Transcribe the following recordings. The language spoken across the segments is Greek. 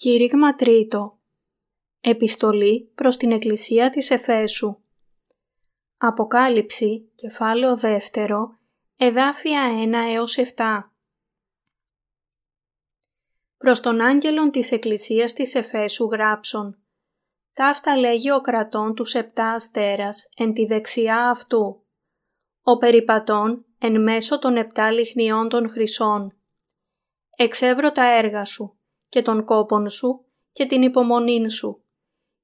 Κήρυγμα τρίτο Επιστολή προς την Εκκλησία της Εφέσου Αποκάλυψη, κεφάλαιο δεύτερο, εδάφια 1 έως 7 Προς τον άγγελον της Εκκλησίας της Εφέσου γράψον Ταύτα λέγει ο κρατών τους επτά αστέρας εν τη δεξιά αυτού. Ο περιπατών εν μέσω των επτά λιχνιών των χρυσών. Εξεύρω τα έργα σου και τον κόπον σου και την υπομονήν σου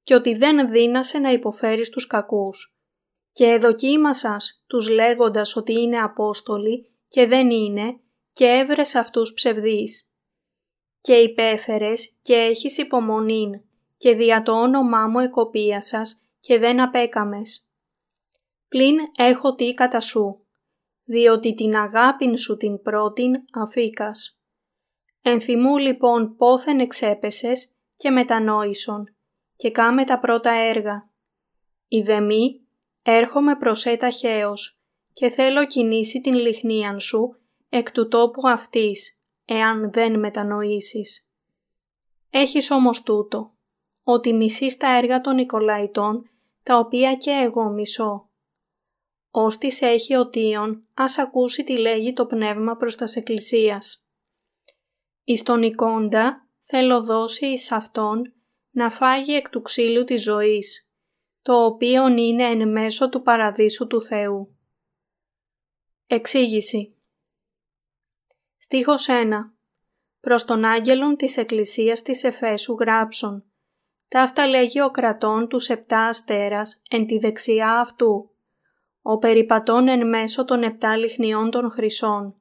και ότι δεν δύνασε να υποφέρεις τους κακούς. Και εδοκίμασας τους λέγοντας ότι είναι Απόστολοι και δεν είναι και έβρες αυτούς ψευδείς. Και υπέφερες και έχεις υπομονήν και δια το όνομά μου εκοπίασας και δεν απέκαμες. Πλην έχω τι κατά σου, διότι την αγάπην σου την πρώτην αφήκας. Ενθυμού λοιπόν πόθεν εξέπεσες και μετανόησον και κάμε τα πρώτα έργα. Ιδεμή έρχομαι προς έτα χέος και θέλω κινήσει την λιχνίαν σου εκ του τόπου αυτής, εάν δεν μετανοήσεις. Έχεις όμως τούτο, ότι μισείς τα έργα των Νικολαϊτών, τα οποία και εγώ μισώ. Όστις έχει οτίον, ας ακούσει τι λέγει το πνεύμα προς τας εκκλησίας. Εις τον εικόντα θέλω δώσει εις αυτόν να φάγει εκ του ξύλου της ζωής, το οποίο είναι εν μέσω του παραδείσου του Θεού. Εξήγηση Στίχος 1 Προς τον άγγελον της Εκκλησίας της Εφέσου γράψον Ταύτα λέγει ο κρατών του επτά αστέρας εν τη δεξιά αυτού, ο περιπατών εν μέσω των επτά λιχνιών των χρυσών.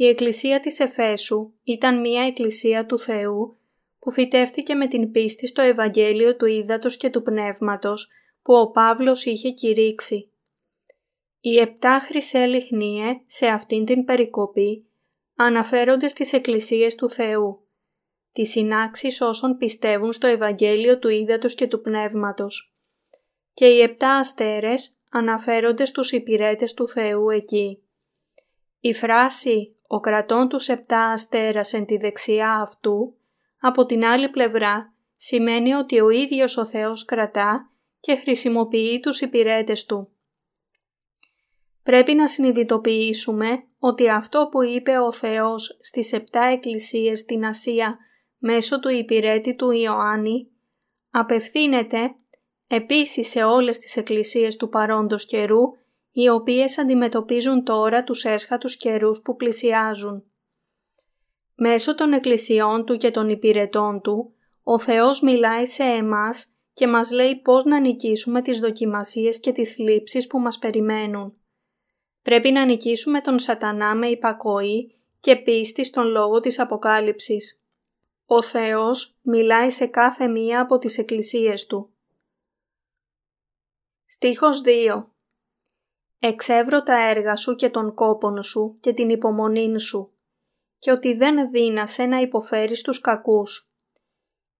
Η Εκκλησία της Εφέσου ήταν μία Εκκλησία του Θεού που φυτεύτηκε με την πίστη στο Ευαγγέλιο του Ήδατος και του Πνεύματος που ο Παύλος είχε κηρύξει. Οι επτά χρυσέ λιχνίε σε αυτήν την περικοπή αναφέρονται στις Εκκλησίες του Θεού, τις συνάξεις όσων πιστεύουν στο Ευαγγέλιο του Ήδατος και του Πνεύματος. Και οι επτά αστέρες αναφέρονται στους υπηρέτες του Θεού εκεί. Η φράση «Ο κρατών τους επτά αστέρας εν τη δεξιά αυτού» από την άλλη πλευρά σημαίνει ότι ο ίδιος ο Θεός κρατά και χρησιμοποιεί τους υπηρέτες Του. Πρέπει να συνειδητοποιήσουμε ότι αυτό που είπε ο Θεός στις επτά εκκλησίες στην Ασία μέσω του υπηρέτη του Ιωάννη απευθύνεται επίσης σε όλες τις εκκλησίες του παρόντος καιρού οι οποίες αντιμετωπίζουν τώρα τους έσχατους καιρούς που πλησιάζουν. Μέσω των εκκλησιών Του και των υπηρετών Του, ο Θεός μιλάει σε εμάς και μας λέει πώς να νικήσουμε τις δοκιμασίες και τις θλίψεις που μας περιμένουν. Πρέπει να νικήσουμε τον σατανά με υπακοή και πίστη στον λόγο της Αποκάλυψης. Ο Θεός μιλάει σε κάθε μία από τις εκκλησίες Του. Στίχος 2 Εξεύρω τα έργα σου και τον κόπον σου και την υπομονήν σου και ότι δεν δύνασε να υποφέρεις τους κακούς.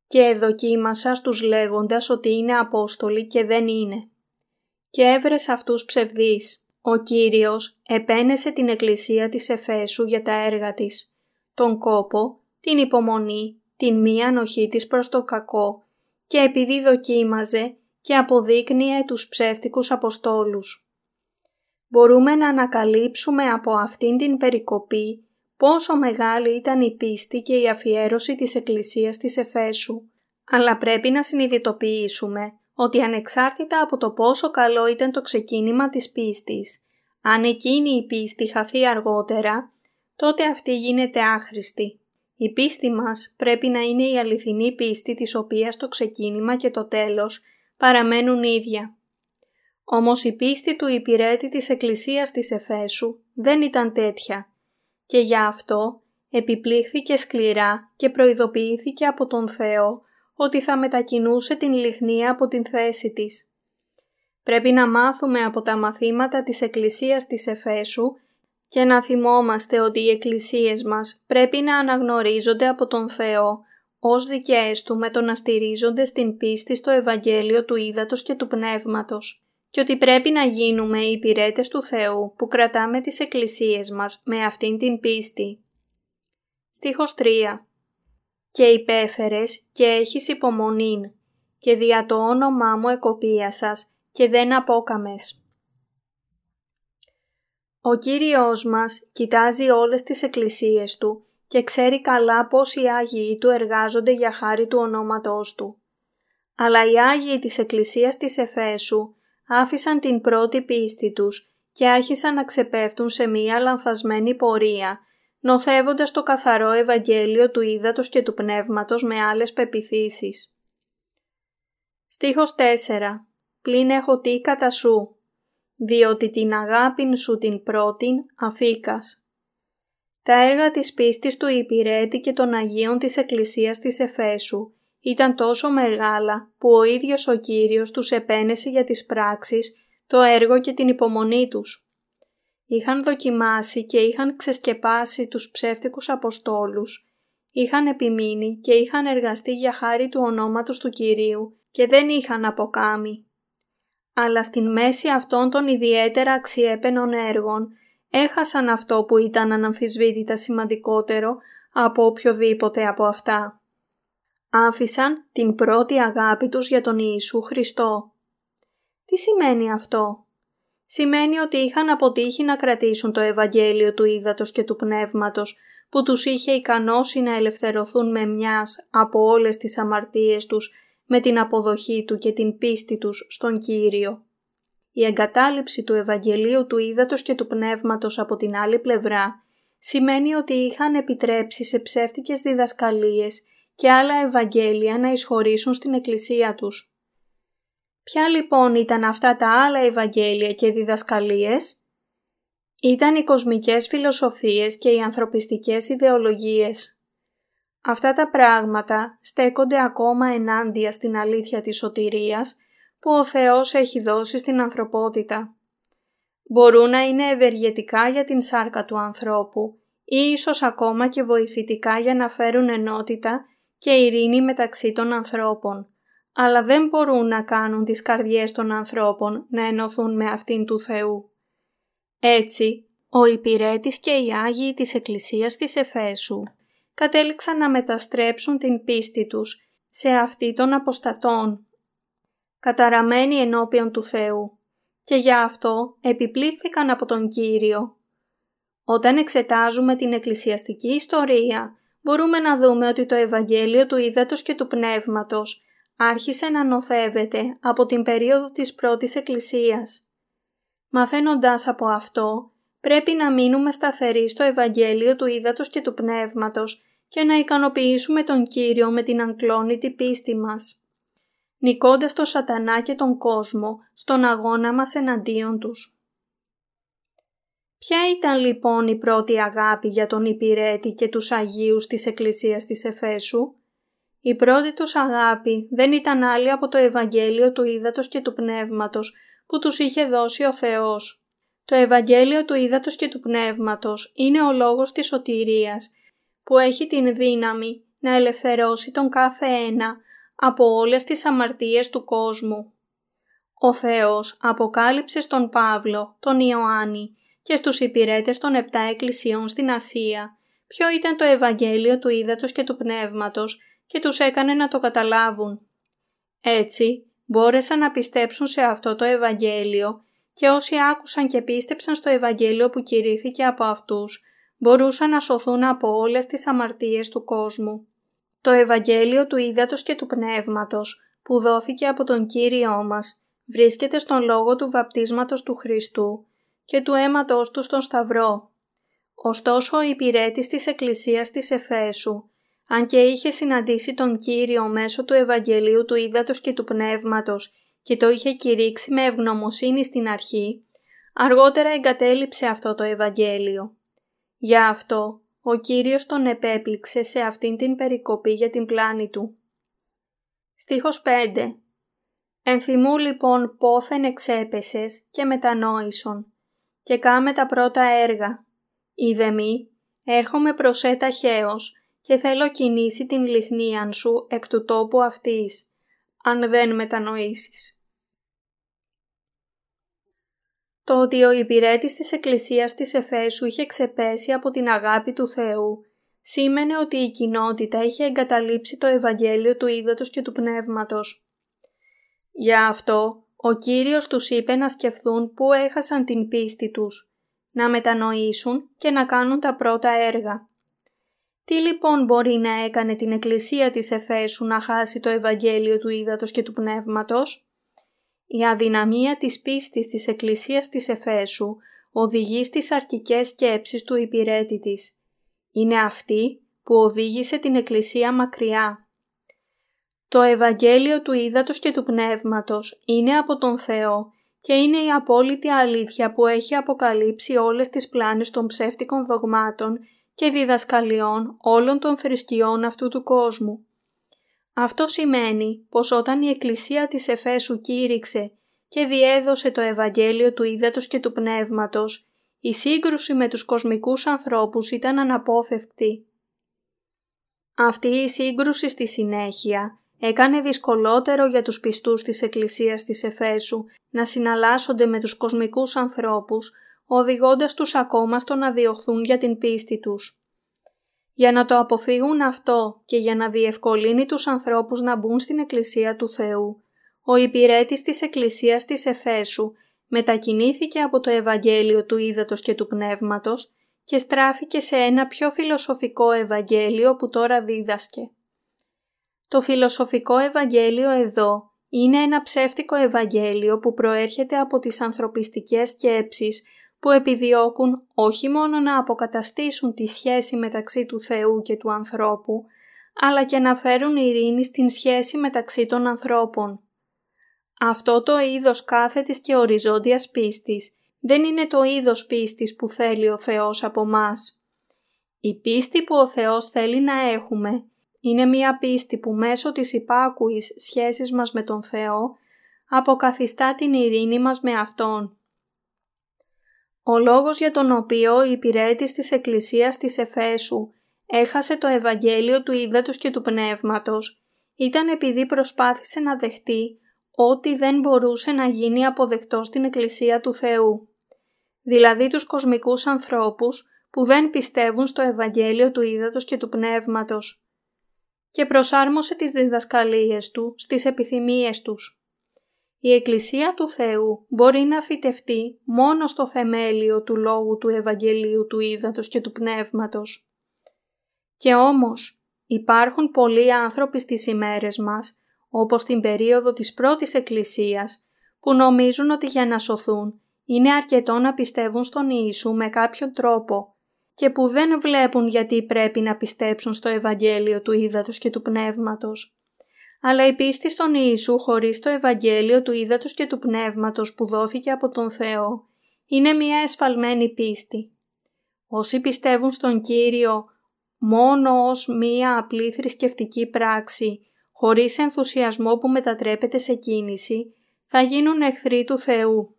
Και εδοκίμασα στους λέγοντας ότι είναι Απόστολοι και δεν είναι. Και έβρες αυτούς ψευδείς. Ο Κύριος επένεσε την εκκλησία της Εφέσου για τα έργα της, τον κόπο, την υπομονή, την μία ανοχή της προς το κακό και επειδή δοκίμαζε και αποδείκνυε τους ψεύτικους Αποστόλους μπορούμε να ανακαλύψουμε από αυτήν την περικοπή πόσο μεγάλη ήταν η πίστη και η αφιέρωση της Εκκλησίας της Εφέσου. Αλλά πρέπει να συνειδητοποιήσουμε ότι ανεξάρτητα από το πόσο καλό ήταν το ξεκίνημα της πίστης, αν εκείνη η πίστη χαθεί αργότερα, τότε αυτή γίνεται άχρηστη. Η πίστη μας πρέπει να είναι η αληθινή πίστη της οποίας το ξεκίνημα και το τέλος παραμένουν ίδια. Όμως η πίστη του υπηρέτη της Εκκλησίας της Εφέσου δεν ήταν τέτοια και γι' αυτό επιπλήχθηκε σκληρά και προειδοποιήθηκε από τον Θεό ότι θα μετακινούσε την λιχνία από την θέση της. Πρέπει να μάθουμε από τα μαθήματα της Εκκλησίας της Εφέσου και να θυμόμαστε ότι οι εκκλησίες μας πρέπει να αναγνωρίζονται από τον Θεό ως δικές Του με το να στηρίζονται στην πίστη στο Ευαγγέλιο του Ήδατος και του Πνεύματος και ότι πρέπει να γίνουμε οι υπηρέτες του Θεού που κρατάμε τις εκκλησίες μας με αυτήν την πίστη. Στίχος 3 και υπέφερες και έχεις υπομονήν και δια το όνομά μου εκοπίασας και δεν απόκαμες. Ο Κύριος μας κοιτάζει όλες τις εκκλησίες Του και ξέρει καλά πώς οι Άγιοι Του εργάζονται για χάρη του ονόματός Του. Αλλά οι Άγιοι της Εκκλησίας της Εφέσου άφησαν την πρώτη πίστη τους και άρχισαν να ξεπέφτουν σε μία λανθασμένη πορεία, νοθεύοντας το καθαρό Ευαγγέλιο του Ήδατος και του Πνεύματος με άλλες πεπιθήσεις. Στίχος 4. Πλην έχω τι κατά σου, διότι την αγάπην σου την πρώτην αφήκας. Τα έργα της πίστης του υπηρέτη και των Αγίων της Εκκλησίας της Εφέσου ήταν τόσο μεγάλα που ο ίδιος ο Κύριος τους επένεσε για τις πράξεις, το έργο και την υπομονή τους. Είχαν δοκιμάσει και είχαν ξεσκεπάσει τους ψεύτικους Αποστόλους, είχαν επιμείνει και είχαν εργαστεί για χάρη του ονόματος του Κυρίου και δεν είχαν αποκάμει. Αλλά στην μέση αυτών των ιδιαίτερα αξιέπαινων έργων έχασαν αυτό που ήταν αναμφισβήτητα σημαντικότερο από οποιοδήποτε από αυτά. Άφησαν την πρώτη αγάπη τους για τον Ιησού Χριστό. Τι σημαίνει αυτό; Σημαίνει ότι είχαν αποτύχει να κρατήσουν το Ευαγγέλιο του Ήδατος και του Πνεύματος που τους είχε ικανώσει να ελευθερωθούν με μιας από όλες τις αμαρτίες τους με την αποδοχή του και την πίστη τους στον Κύριο. Η εγκατάλειψη του Ευαγγελίου του Ήδατος και του Πνεύματος από την άλλη πλευρά σημαίνει ότι είχαν επιτρέψει σε ψεύτικες διδασκαλίες και άλλα Ευαγγέλια να εισχωρήσουν στην Εκκλησία τους. Ποια λοιπόν ήταν αυτά τα άλλα Ευαγγέλια και διδασκαλίες; Ήταν οι κοσμικές φιλοσοφίες και οι ανθρωπιστικές ιδεολογίες. Αυτά τα πράγματα στέκονται ακόμα ενάντια στην αλήθεια της σωτηρίας που ο Θεός έχει δώσει στην ανθρωπότητα. Μπορούν να είναι ευεργετικά για την σάρκα του ανθρώπου ή ίσως ακόμα και βοηθητικά για να φέρουν ενότητα και ειρήνη μεταξύ των ανθρώπων, αλλά δεν μπορούν να κάνουν τις καρδιές των ανθρώπων να ενωθούν με αυτήν του Θεού. Έτσι, ο υπηρέτης και οι Άγιοι της Εκκλησίας της Εφέσου κατέληξαν να μεταστρέψουν την πίστη τους σε αυτή των αποστατών, καταραμένοι ενώπιον του Θεού και γι' αυτό επιπλήχθηκαν από τον Κύριο. Όταν εξετάζουμε την εκκλησιαστική ιστορία, μπορούμε να δούμε ότι το Ευαγγέλιο του Ήδατος και του Πνεύματος άρχισε να νοθεύεται από την περίοδο της πρώτης Εκκλησίας. Μαθαίνοντας από αυτό, πρέπει να μείνουμε σταθεροί στο Ευαγγέλιο του Ήδατος και του Πνεύματος και να ικανοποιήσουμε τον Κύριο με την αγκλόνητη πίστη μας. Νικώντας τον σατανά και τον κόσμο στον αγώνα μας εναντίον τους. Ποια ήταν λοιπόν η πρώτη αγάπη για τον υπηρέτη και τους Αγίους της Εκκλησίας της Εφέσου; Η πρώτη τους αγάπη δεν ήταν άλλη από το Ευαγγέλιο του Ήδατος και του Πνεύματος που τους είχε δώσει ο Θεός. Το Ευαγγέλιο του Ήδατος και του Πνεύματος είναι ο λόγος της σωτηρίας που έχει την δύναμη να ελευθερώσει τον κάθε ένα από όλες τις αμαρτίες του κόσμου. Ο Θεός αποκάλυψε στον Παύλο, τον Ιωάννη και στους υπηρέτες των επτά εκκλησιών στην Ασία ποιο ήταν το Ευαγγέλιο του Ήδατος και του Πνεύματος και τους έκανε να το καταλάβουν. Έτσι, μπόρεσαν να πιστέψουν σε αυτό το Ευαγγέλιο και όσοι άκουσαν και πίστεψαν στο Ευαγγέλιο που κηρύθηκε από αυτούς, μπορούσαν να σωθούν από όλες τις αμαρτίες του κόσμου. Το Ευαγγέλιο του Ήδατος και του Πνεύματος που δόθηκε από τον Κύριό μας βρίσκεται στον λόγο του βαπτίσματος του Χριστού και του αίματος του στον Σταυρό. Ωστόσο ο υπηρέτης της Εκκλησίας της Εφέσου, αν και είχε συναντήσει τον Κύριο μέσω του Ευαγγελίου του Ήδατος και του Πνεύματος και το είχε κηρύξει με ευγνωμοσύνη στην αρχή, αργότερα εγκατέλειψε αυτό το Ευαγγέλιο. Γι' αυτό ο Κύριος τον επέπληξε σε αυτήν την περικοπή για την πλάνη του. Στίχος 5 Ενθυμού λοιπόν πόθεν εξέπεσες και μετανόησον και κάμε τα πρώτα έργα. Είδε μη, έρχομαι προς έτα χέος και θέλω κινήσει την λιχνίαν σου εκ του τόπου αυτής, αν δεν μετανοήσεις. Το ότι ο υπηρέτης της Εκκλησίας της Εφέσου είχε ξεπέσει από την αγάπη του Θεού σήμαινε ότι η κοινότητα είχε εγκαταλείψει το Ευαγγέλιο του Ήδατος και του Πνεύματος. Γι' αυτό ο Κύριος τους είπε να σκεφτούν πού έχασαν την πίστη τους, να μετανοήσουν και να κάνουν τα πρώτα έργα. Τι λοιπόν μπορεί να έκανε την Εκκλησία της Εφέσου να χάσει το Ευαγγέλιο του Ήδατος και του Πνεύματος; Η αδυναμία της πίστης της Εκκλησίας της Εφέσου οδηγεί στις αρκικές σκέψεις του υπηρέτη της. Είναι αυτή που οδήγησε την Εκκλησία μακριά. Το Ευαγγέλιο του Ήδατος και του Πνεύματος είναι από τον Θεό και είναι η απόλυτη αλήθεια που έχει αποκαλύψει όλες τις πλάνες των ψεύτικων δογμάτων και διδασκαλιών όλων των θρησκειών αυτού του κόσμου. Αυτό σημαίνει πως όταν η Εκκλησία της Εφέσου κήρυξε και διέδωσε το Ευαγγέλιο του Ήδατος και του Πνεύματος, η σύγκρουση με τους κοσμικούς ανθρώπους ήταν αναπόφευκτη. Αυτή η σύγκρουση στη συνέχεια έκανε δυσκολότερο για τους πιστούς της Εκκλησίας της Εφέσου να συναλλάσσονται με τους κοσμικούς ανθρώπους, οδηγώντας τους ακόμα στο να διωχθούν για την πίστη τους. Για να το αποφύγουν αυτό και για να διευκολύνει τους ανθρώπους να μπουν στην Εκκλησία του Θεού, ο υπηρέτης της Εκκλησίας της Εφέσου μετακινήθηκε από το Ευαγγέλιο του Ήδατος και του Πνεύματος και στράφηκε σε ένα πιο φιλοσοφικό Ευαγγέλιο που τώρα δίδασκε. Το φιλοσοφικό Ευαγγέλιο εδώ είναι ένα ψεύτικο Ευαγγέλιο που προέρχεται από τις ανθρωπιστικές σκέψεις που επιδιώκουν όχι μόνο να αποκαταστήσουν τη σχέση μεταξύ του Θεού και του ανθρώπου, αλλά και να φέρουν ειρήνη στην σχέση μεταξύ των ανθρώπων. Αυτό το είδος κάθετης και οριζόντιας πίστης δεν είναι το είδος πίστης που θέλει ο Θεός από μας. Η πίστη που ο Θεός θέλει να έχουμε είναι μια πίστη που μέσω της υπάκουης σχέσης μας με τον Θεό αποκαθιστά την ειρήνη μας με Αυτόν. Ο λόγος για τον οποίο η υπηρέτης της Εκκλησίας της Εφέσου έχασε το Ευαγγέλιο του Ήδατος και του Πνεύματος ήταν επειδή προσπάθησε να δεχτεί ότι δεν μπορούσε να γίνει αποδεκτό στην Εκκλησία του Θεού. Δηλαδή τους κοσμικούς ανθρώπους που δεν πιστεύουν στο Ευαγγέλιο του Ήδατος και του Πνεύματος και προσάρμοσε τις διδασκαλίες του στις επιθυμίες τους. Η Εκκλησία του Θεού μπορεί να φυτευτεί μόνο στο θεμέλιο του λόγου του Ευαγγελίου του Ήδατος και του Πνεύματος. Και όμως υπάρχουν πολλοί άνθρωποι στις ημέρες μας, όπως την περίοδο της πρώτης Εκκλησίας, που νομίζουν ότι για να σωθούν είναι αρκετό να πιστεύουν στον Ιησού με κάποιον τρόπο και που δεν βλέπουν γιατί πρέπει να πιστέψουν στο Ευαγγέλιο του Ήδατος και του Πνεύματος. Αλλά η πίστη στον Ιησού χωρίς το Ευαγγέλιο του Ήδατος και του Πνεύματος που δόθηκε από τον Θεό είναι μια εσφαλμένη πίστη. Όσοι πιστεύουν στον Κύριο μόνο ως μία απλή θρησκευτική πράξη, χωρίς ενθουσιασμό που μετατρέπεται σε κίνηση, θα γίνουν εχθροί του Θεού.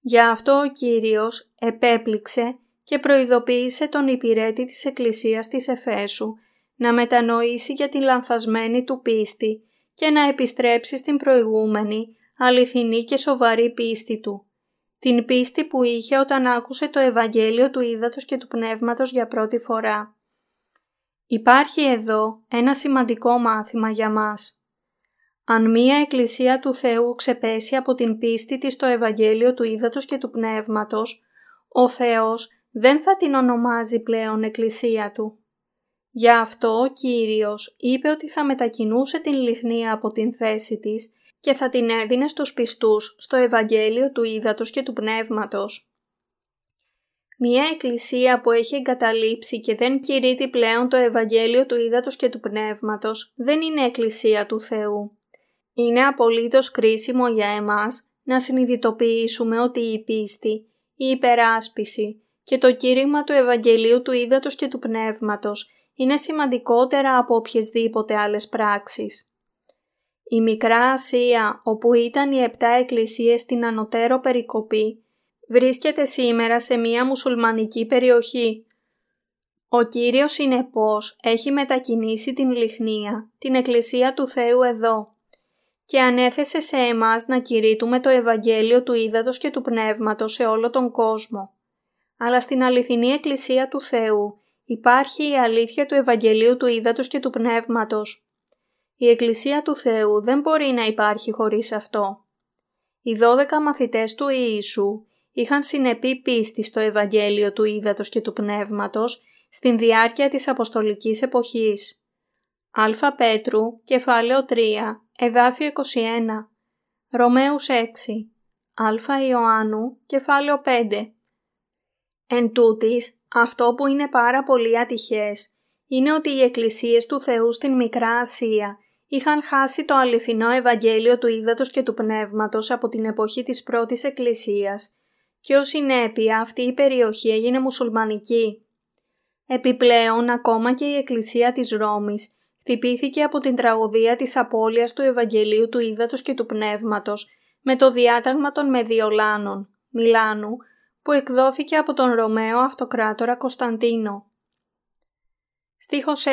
Γι' αυτό ο Κύριος επέπληξε και προειδοποίησε τον υπηρέτη της Εκκλησίας της Εφέσου να μετανοήσει για την λανθασμένη του πίστη και να επιστρέψει στην προηγούμενη, αληθινή και σοβαρή πίστη του. Την πίστη που είχε όταν άκουσε το Ευαγγέλιο του Ήδατος και του Πνεύματος για πρώτη φορά. Υπάρχει εδώ ένα σημαντικό μάθημα για μας. Αν μία εκκλησία του Θεού ξεπέσει από την πίστη της στο Ευαγγέλιο του Ήδατος και του Πνεύματος, ο Θεός δεν θα την ονομάζει πλέον εκκλησία του. Γι' αυτό ο Κύριος είπε ότι θα μετακινούσε την λιχνία από την θέση της και θα την έδινε στους πιστούς στο Ευαγγέλιο του Ήδατος και του Πνεύματος. Μια εκκλησία που έχει εγκαταλείψει και δεν κηρύττει πλέον το Ευαγγέλιο του Ήδατος και του Πνεύματος δεν είναι εκκλησία του Θεού. Είναι απολύτως κρίσιμο για εμάς να συνειδητοποιήσουμε ότι η πίστη, η υπεράσπιση και το κήρυγμα του Ευαγγελίου του Ήδατος και του Πνεύματος είναι σημαντικότερα από οποιασδήποτε άλλες πράξεις. Η Μικρά Ασία, όπου ήταν οι επτά εκκλησίες στην ανωτέρω περικοπή, βρίσκεται σήμερα σε μια μουσουλμανική περιοχή. Ο Κύριος συνεπώς έχει μετακινήσει την λιχνία, την Εκκλησία του Θεού εδώ και ανέθεσε σε εμάς να κηρύττουμε το Ευαγγέλιο του Ήδατος και του Πνεύματος σε όλο τον κόσμο. Αλλά στην αληθινή Εκκλησία του Θεού υπάρχει η αλήθεια του Ευαγγελίου του Ήδατος και του Πνεύματος. Η Εκκλησία του Θεού δεν μπορεί να υπάρχει χωρίς αυτό. Οι δώδεκα μαθητές του Ιησού είχαν συνεπή πίστη στο Ευαγγέλιο του Ήδατος και του Πνεύματος στην διάρκεια της Αποστολικής εποχής. Α Πέτρου, κεφάλαιο 3, εδάφιο 21. Ρωμαίους 6. Α Ιωάννου, κεφάλαιο 5. Εν τούτης, αυτό που είναι πάρα πολύ ατυχές είναι ότι οι εκκλησίες του Θεού στην Μικρά Ασία είχαν χάσει το αληθινό Ευαγγέλιο του Ήδατος και του Πνεύματος από την εποχή της πρώτης Εκκλησίας και ως συνέπεια αυτή η περιοχή έγινε μουσουλμανική. Επιπλέον, ακόμα και η Εκκλησία της Ρώμης χτυπήθηκε από την τραγωδία της απώλειας του Ευαγγελίου του Ήδατος και του Πνεύματος με το διάταγμα των Μεδιολάνων, Μιλάνου, που εκδόθηκε από τον Ρωμαίο Αυτοκράτορα Κωνσταντίνο. Στίχος 6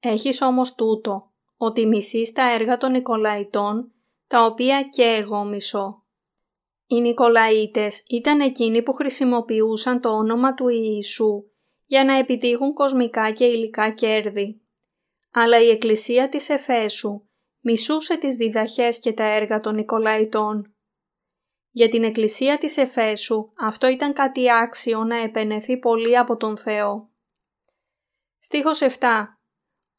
Έχεις όμως τούτο, ότι μισείς τα έργα των Νικολαϊτών, τα οποία και εγώ μισώ. Οι Νικολαίτες ήταν εκείνοι που χρησιμοποιούσαν το όνομα του Ιησού για να επιτύχουν κοσμικά και υλικά κέρδη. Αλλά η Εκκλησία της Εφέσου μισούσε τις διδαχές και τα έργα των Νικολαϊτών. Για την Εκκλησία της Εφέσου αυτό ήταν κάτι άξιο να επενεθεί πολύ από τον Θεό. Στίχος 7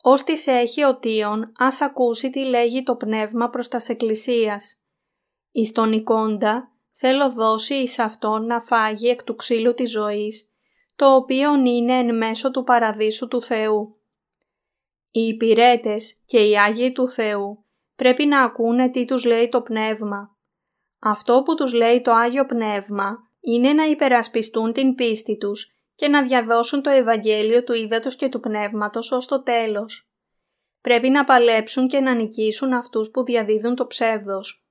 «Ως της έχει ο Τίον, ας ακούσει τι λέγει το πνεύμα προς τας Εκκλησίας. Εις τον εικόντα θέλω δώσει εις αυτόν να φάγει εκ του ξύλου της ζωής, το οποίο είναι εν μέσω του παραδείσου του Θεού. Οι υπηρέτες και οι Άγιοι του Θεού πρέπει να ακούνε τι τους λέει το Πνεύμα. Αυτό που τους λέει το Άγιο Πνεύμα είναι να υπερασπιστούν την πίστη τους και να διαδώσουν το Ευαγγέλιο του Ήδατος και του Πνεύματος ως το τέλος. Πρέπει να παλέψουν και να νικήσουν αυτούς που διαδίδουν το ψεύδος.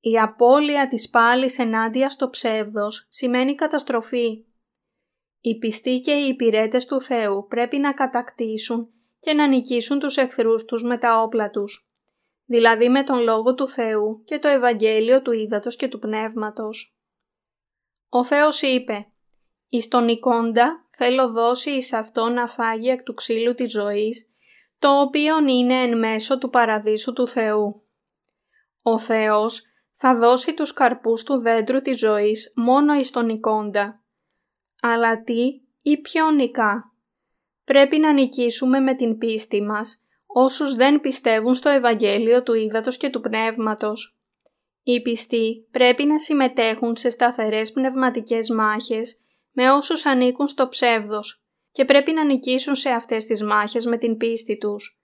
Η απώλεια της πάλης ενάντια στο ψεύδος σημαίνει καταστροφή. Οι πιστοί και οι υπηρέτες του Θεού πρέπει να κατακτήσουν και να νικήσουν τους εχθρούς τους με τα όπλα τους, δηλαδή με τον Λόγο του Θεού και το Ευαγγέλιο του Ήδατος και του Πνεύματος. Ο Θεός είπε «Εις τον εικόντα θέλω δώσει εις αυτό να φάγει εκ του ξύλου της ζωής, το οποίο είναι εν μέσω του παραδείσου του Θεού». Ο Θεός θα δώσει τους καρπούς του δέντρου της ζωής μόνο εις τον εικόντα. Αλλά τι ή νικά. Πρέπει να νικήσουμε με την πίστη μας όσους δεν πιστεύουν στο Ευαγγέλιο του Ήδατος και του Πνεύματος. Οι πιστοί πρέπει να συμμετέχουν σε σταθερές πνευματικές μάχες με όσους ανήκουν στο ψεύδος και πρέπει να νικήσουν σε αυτές τις μάχες με την πίστη τους.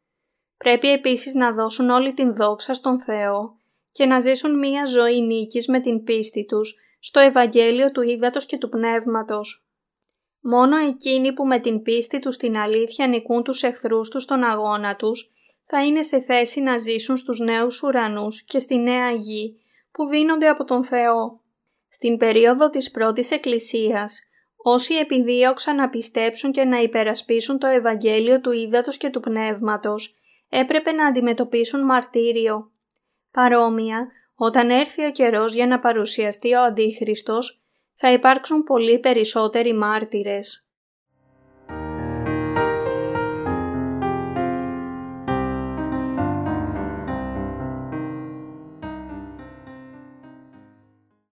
Πρέπει επίσης να δώσουν όλη την δόξα στον Θεό και να ζήσουν μία ζωή νίκης με την πίστη τους στο Ευαγγέλιο του Ήδατος και του Πνεύματος. Μόνο εκείνοι που με την πίστη τους στην αλήθεια νικούν τους εχθρούς τους στον αγώνα τους, θα είναι σε θέση να ζήσουν στους νέους ουρανούς και στη νέα γη που δίνονται από τον Θεό. Στην περίοδο της πρώτης εκκλησίας, όσοι επιδίωξαν να πιστέψουν και να υπερασπίσουν το Ευαγγέλιο του Ήδατος και του Πνεύματος, έπρεπε να αντιμετωπίσουν μαρτύριο. Παρόμοια, όταν έρθει ο καιρός για να παρουσιαστεί ο Αντίχριστος, θα υπάρξουν πολύ περισσότεροι μάρτυρες.